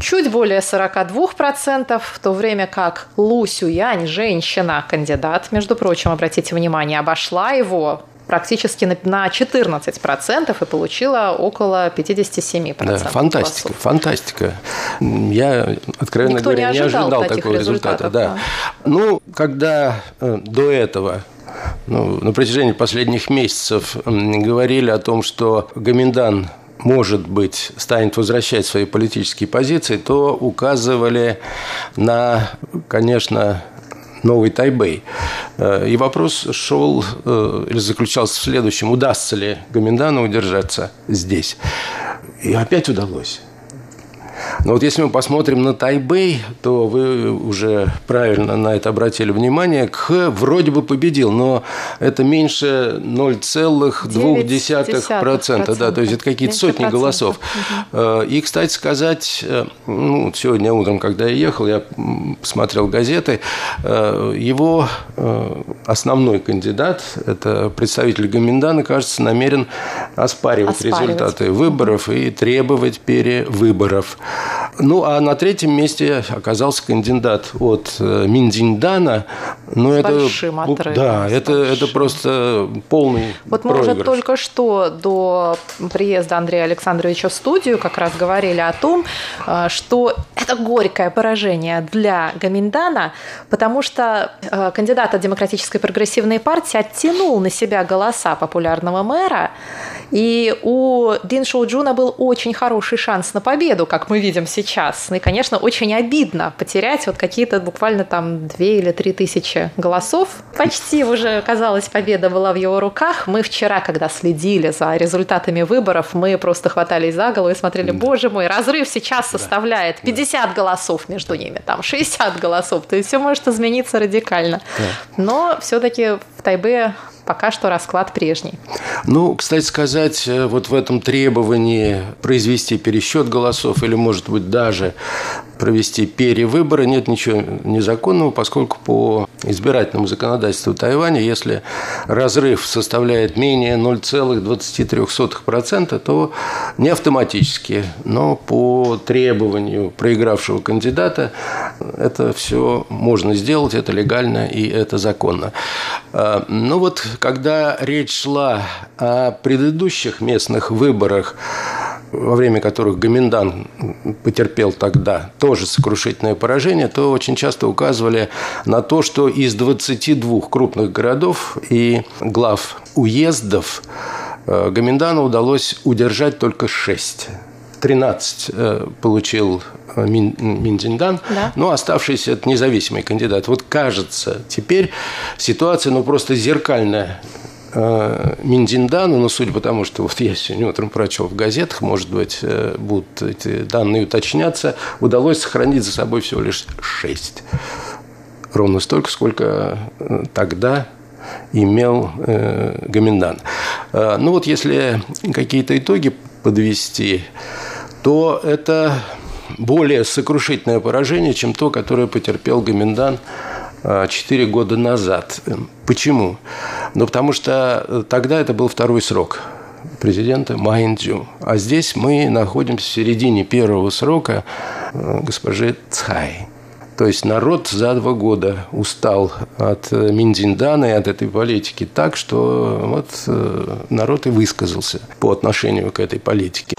[SPEAKER 1] чуть более 42%, в то время как Лу Сюянь, женщина, кандидат, между прочим, обратите внимание, обошла его практически на 14% и получила около 57%. Да,
[SPEAKER 8] фантастика, голосов. фантастика. Я, откровенно Никто говоря, не ожидал, не ожидал такого результата. Да. Да. Ну, когда э, до этого ну, на протяжении последних месяцев говорили о том, что Гоминдан может быть, станет возвращать свои политические позиции, то указывали на, конечно, Новый Тайбэй. Э, и вопрос шел э, или заключался в следующем. Удастся ли Гоминдану удержаться здесь? И опять удалось. Но вот если мы посмотрим на Тайбэй, то вы уже правильно на это обратили внимание. К вроде бы победил, но это меньше 0,2%. Да, то есть это какие-то сотни голосов. Угу. И, кстати сказать, э, ну, сегодня утром, когда я ехал, я посмотрел газеты, э, его основной кандидат, это представитель Гоминдана, кажется, намерен оспаривать, оспаривать. результаты выборов и требовать перевыборов. Ну, а на третьем месте оказался кандидат от э, Миндиндана.
[SPEAKER 1] Ну, С это, большим отрывом.
[SPEAKER 8] Да, это, это просто полный
[SPEAKER 1] Вот мы
[SPEAKER 8] проигрыш.
[SPEAKER 1] уже только что до приезда Андрея Александровича в студию как раз говорили о том, э, что это горькое поражение для Гаминдана, потому что э, кандидат от Демократической прогрессивной партии оттянул на себя голоса популярного мэра, и у Дин Шоуджуна был очень хороший шанс на победу, как мы видим сейчас. Ну и, конечно, очень обидно потерять вот какие-то буквально там две или три тысячи голосов. Почти уже, казалось, победа была в его руках. Мы вчера, когда следили за результатами выборов, мы просто хватались за голову и смотрели, боже мой, разрыв сейчас составляет 50 голосов между ними, там 60 голосов. То есть все может измениться радикально. Но все-таки в Тайбе пока что расклад прежний.
[SPEAKER 8] Ну, кстати сказать, э, вот в этом требовании произвести пересчет голосов или, может быть, даже провести перевыборы нет ничего незаконного, поскольку по избирательному законодательству Тайваня, если разрыв составляет менее 0,23%, то не автоматически, но по требованию проигравшего кандидата это все можно сделать, это легально и это законно. А, ну вот, когда речь шла о предыдущих местных выборах, во время которых Гоминдан потерпел тогда тоже сокрушительное поражение, то очень часто указывали на то, что из 22 крупных городов и глав уездов э, Гоминдану удалось удержать только 6. 13 э, получил э, Миндиндан, да. но оставшийся это независимый кандидат. Вот кажется, теперь ситуация ну, просто зеркальная Э, Миндиндану, но судя по тому, что вот я сегодня утром прочел в газетах, может быть, э, будут эти данные уточняться, удалось сохранить за собой всего лишь шесть ровно столько, сколько тогда имел э, Гоминдан. Ну вот если какие-то итоги подвести, то это более сокрушительное поражение, чем то, которое потерпел Гоминдан 4 года назад. Почему? Ну, потому что тогда это был второй срок президента Майнджу. А здесь мы находимся в середине первого срока э, госпожи Цхай. То есть народ за два года устал от э, Миндиндана и от этой политики так, что вот э, народ и высказался по отношению к этой политике.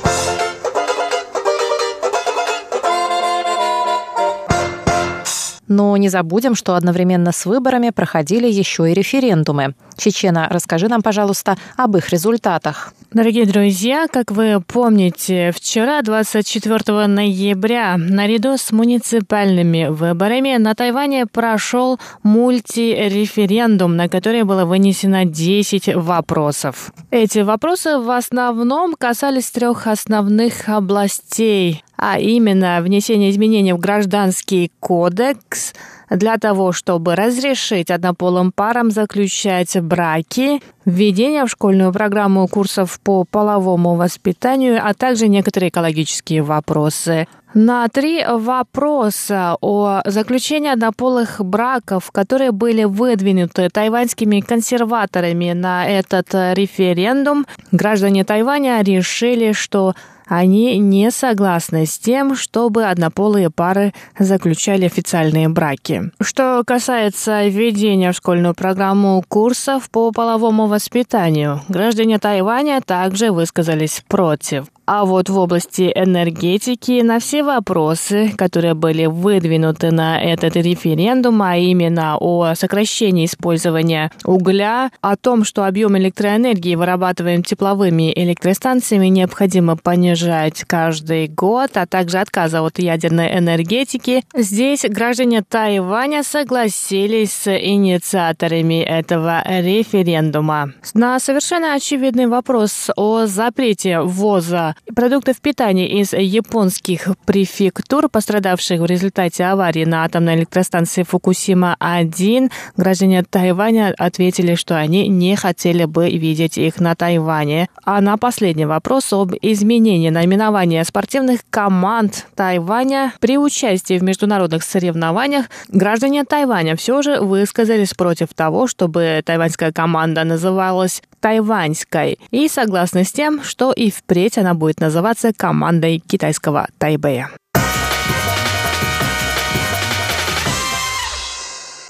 [SPEAKER 1] Но не забудем, что одновременно с выборами проходили еще и референдумы. Чечена, расскажи нам, пожалуйста, об их результатах.
[SPEAKER 5] Дорогие друзья, как вы помните, вчера, 24 ноября, наряду с муниципальными выборами на Тайване прошел мультиреферендум, на который было вынесено 10 вопросов. Эти вопросы в основном касались трех основных областей а именно внесение изменений в Гражданский кодекс для того, чтобы разрешить однополым парам заключать браки, введение в школьную программу курсов по половому воспитанию, а также некоторые экологические вопросы. На три вопроса о заключении однополых браков, которые были выдвинуты тайваньскими консерваторами на этот референдум, граждане Тайваня решили, что они не согласны с тем, чтобы однополые пары заключали официальные браки. Что касается введения в школьную программу курсов по половому воспитанию, граждане Тайваня также высказались против. А вот в области энергетики на все вопросы, которые были выдвинуты на этот референдум, а именно о сокращении использования угля, о том, что объем электроэнергии, вырабатываем тепловыми электростанциями, необходимо понижать каждый год, а также отказа от ядерной энергетики, здесь граждане Тайваня согласились с инициаторами этого референдума. На совершенно очевидный вопрос о запрете ввоза продуктов питания из японских префектур, пострадавших в результате аварии на атомной электростанции Фукусима-1, граждане Тайваня ответили, что они не хотели бы видеть их на Тайване. А на последний вопрос об изменении наименования спортивных команд Тайваня. При участии в международных соревнованиях граждане Тайваня все же высказались против того, чтобы тайваньская команда называлась тайваньской и согласны с тем, что и впредь она будет называться командой китайского Тайбэя.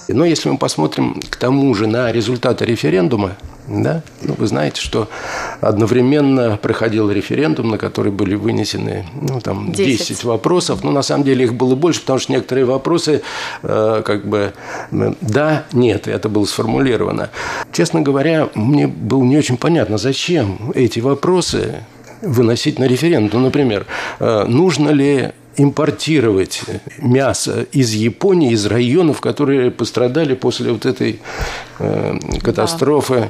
[SPEAKER 8] Но если мы посмотрим к тому же на результаты референдума, да? Ну, вы знаете, что одновременно проходил референдум, на который были вынесены ну, там, 10. 10 вопросов. Но на самом деле их было больше, потому что некоторые вопросы э, как бы да, нет, это было сформулировано. Честно говоря, мне было не очень понятно, зачем эти вопросы выносить на референдум. Например, э, нужно ли импортировать мясо из Японии, из районов, которые пострадали после вот этой э, катастрофы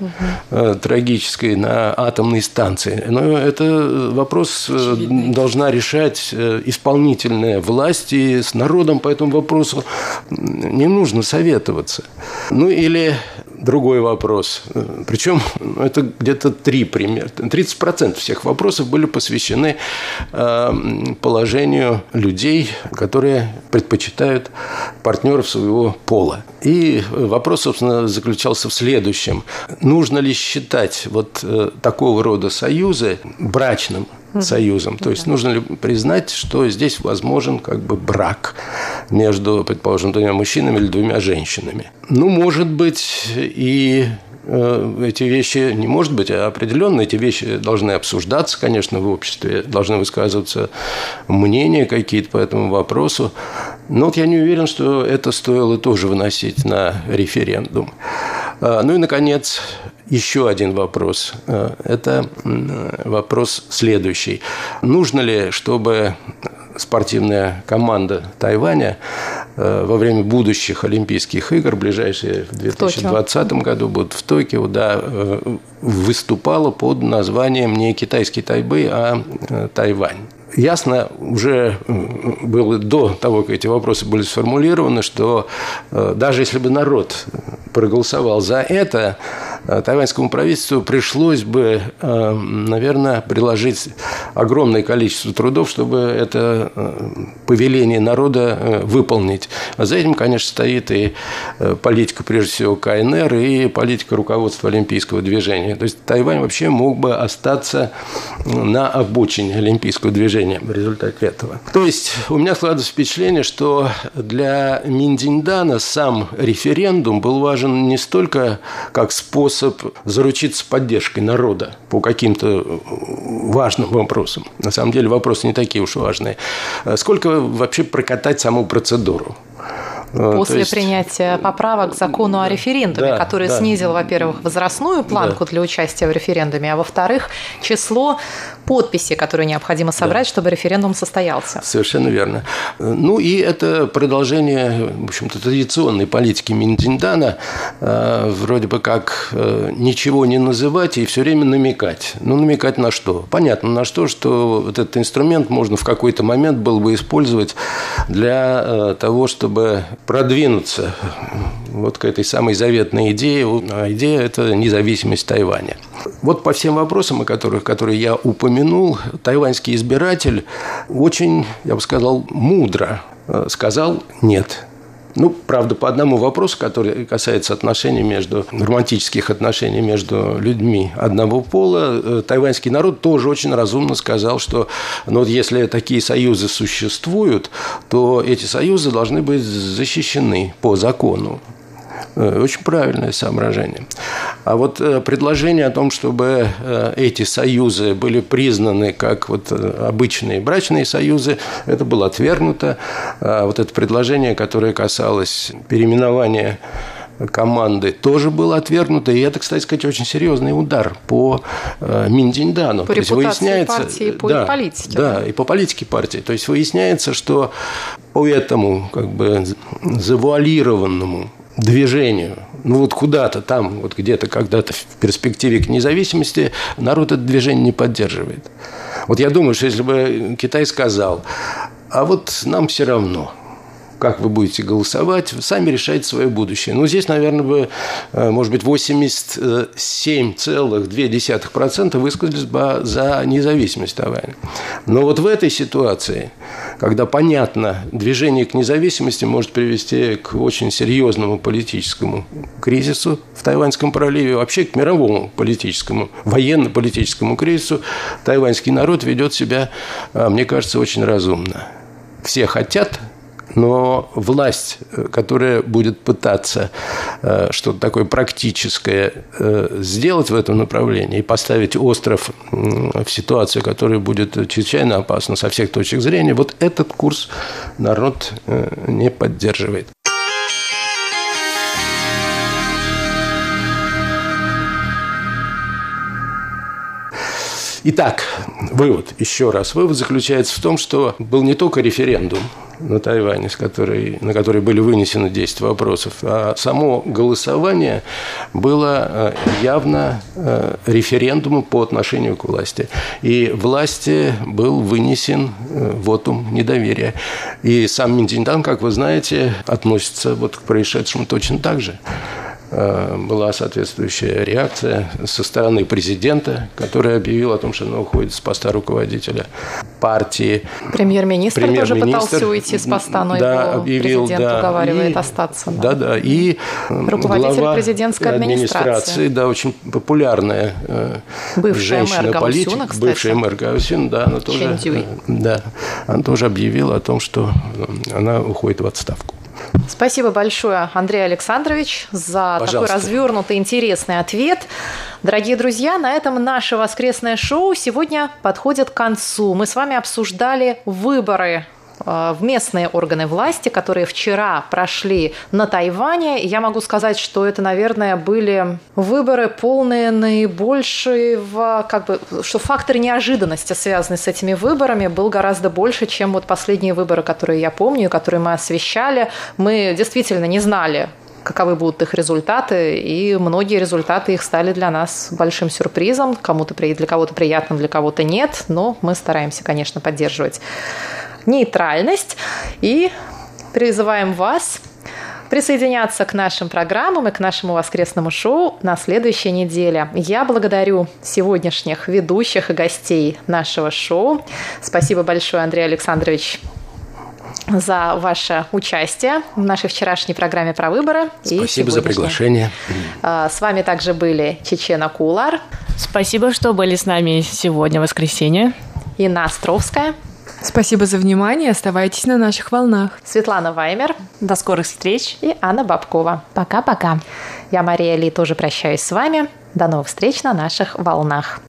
[SPEAKER 8] да. э, трагической на атомной станции. Но это вопрос э, Очевидный. должна решать исполнительная власть, и с народом по этому вопросу не нужно советоваться. Ну или другой вопрос. Причем это где-то три примера. 30% всех вопросов были посвящены э, положению людей, которые предпочитают партнеров своего пола. И вопрос, собственно, заключался в следующем. Нужно ли считать вот э, такого рода союзы брачным союзом. То есть нужно ли признать, что здесь возможен как бы брак между, предположим, двумя мужчинами или двумя женщинами. Ну, может быть, и э, эти вещи, не может быть, а определенно эти вещи должны обсуждаться, конечно, в обществе, должны высказываться мнения какие-то по этому вопросу. Но вот я не уверен, что это стоило тоже выносить на референдум. А, ну и, наконец, еще один вопрос. А, это вопрос следующий. Нужно ли, чтобы спортивная команда Тайваня а, во время будущих Олимпийских игр, ближайшие в 2020 в году будут в Токио, да, выступала под названием не китайский Тайбэй, а Тайвань. ясно уже было до того, как эти вопросы были сформулированы, что э, даже если бы народ проголосовал за это, Э, тайваньскому правительству пришлось бы, э, наверное, приложить огромное количество трудов, чтобы это э, повеление народа выполнить. А за этим, конечно, стоит и политика, прежде всего, КНР и политика руководства Олимпийского движения. То есть Тайвань вообще мог бы остаться на обочине Олимпийского движения в результате этого. То есть у меня складывается впечатление, что для Миндиндана сам референдум был важен не столько как способ способ заручиться поддержкой народа по каким-то важным вопросам. На самом деле вопросы не такие уж важные. Сколько вообще прокатать саму процедуру?
[SPEAKER 1] Ну, После есть... принятия поправок к закону о референдуме, да, который да. снизил, во-первых, возрастную планку да. для участия в референдуме, а во-вторых, число подписей, которые необходимо собрать, да. чтобы референдум состоялся.
[SPEAKER 8] Совершенно верно. Ну и это продолжение, в общем-то, традиционной политики Миндиндана, э, вроде бы как э, ничего не называть и все время намекать. Ну, намекать на что? Понятно, на что, что вот этот инструмент можно в какой-то момент был бы использовать для э, того, чтобы продвинуться вот к этой самой заветной идее. А идея – это независимость Тайваня. Вот по всем вопросам, о которых, которые я упомянул, тайваньский избиратель очень, я бы сказал, мудро э, сказал «нет». Ну, правда, по одному вопросу, который касается отношений между, романтических отношений между людьми одного пола, э, тайваньский народ тоже очень разумно сказал, что ну, если такие союзы существуют, то эти союзы должны быть защищены по закону. Э, очень правильное соображение. А вот э, предложение о том, чтобы э, эти союзы были признаны как вот обычные брачные союзы, это было отвергнуто. А вот это предложение, которое касалось переименования команды тоже было отвергнуто. И это, кстати сказать, очень серьезный удар по э, Миндиндану.
[SPEAKER 1] По То есть выясняется, партии, по да, политике.
[SPEAKER 8] Да, и по политике партии. То есть выясняется, что по этому как бы завуалированному движению, ну вот куда-то там, вот где-то когда-то в перспективе к независимости, народ это движение не поддерживает. Вот я думаю, что если бы Китай сказал, а вот нам все равно – как вы будете голосовать, сами решаете свое будущее. Ну, здесь, наверное, бы, э, может быть, 87,2% высказались бы за независимость Тайваня. Но вот в этой ситуации, когда, понятно, движение к независимости может привести к очень серьезному политическому кризису в Тайваньском проливе, вообще к мировому политическому, военно-политическому кризису, тайваньский народ ведет себя, э, мне кажется, очень разумно. Все хотят но власть, э, которая будет пытаться э, что-то такое практическое э, сделать в этом направлении и поставить остров в ситуацию, которая будет чрезвычайно опасна со всех точек зрения, вот этот курс народ не поддерживает. Итак, вывод, еще раз. Вывод заключается в том, что был не только референдум на Тайване, с которой, на который были вынесены 10 вопросов, а само голосование было э, явно э, референдумом по отношению к власти. И власти был вынесен э, вотум недоверия. И сам Миндиндан, как вы знаете, относится вот к происшедшему точно так же. Э, была соответствующая реакция со стороны президента, который объявил о том, что он уходит с поста руководителя партии.
[SPEAKER 1] Премьер-министр, Премьер тоже пытался уйти с поста, но да, его объявил, президент да, уговаривает и, остаться.
[SPEAKER 8] Да, да. И
[SPEAKER 1] руководитель глава президентской администрации. администрации.
[SPEAKER 8] Да, очень популярная э, женщина-политик. Бывшая мэр Гаусюн, да, она тоже, да, она тоже объявила о том, что она уходит в отставку.
[SPEAKER 1] Спасибо большое, Андрей Александрович, за Пожалуйста. такой развернутый, интересный ответ. Дорогие друзья, на этом наше воскресное шоу сегодня подходит к концу. Мы с вами обсуждали выборы в местные органы власти, которые вчера прошли на Тайване. Я могу сказать, что это, наверное, были выборы полные наибольшего, как бы, что фактор неожиданности, связанный с этими выборами, был гораздо больше, чем вот последние выборы, которые я помню, которые мы освещали. Мы действительно не знали, каковы будут их результаты, и многие результаты их стали для нас большим сюрпризом, кому-то для кого-то приятным, для кого-то нет, но мы стараемся, конечно, поддерживать нейтральность и призываем вас присоединяться к нашим программам и к нашему воскресному шоу на следующей неделе. Я благодарю сегодняшних ведущих и гостей нашего шоу. Спасибо большое, Андрей Александрович, за ваше участие в нашей вчерашней программе про выборы.
[SPEAKER 8] Спасибо за приглашение.
[SPEAKER 1] А, с вами также были Чечена Кулар.
[SPEAKER 5] Спасибо, что были с нами сегодня, воскресенье.
[SPEAKER 1] Инна Островская.
[SPEAKER 2] Спасибо за внимание. Оставайтесь на наших волнах.
[SPEAKER 1] Светлана Ваймер.
[SPEAKER 4] До скорых встреч.
[SPEAKER 1] И Анна Бабкова.
[SPEAKER 3] Пока-пока.
[SPEAKER 1] Я Мария Ли тоже прощаюсь с вами. До новых встреч на наших волнах.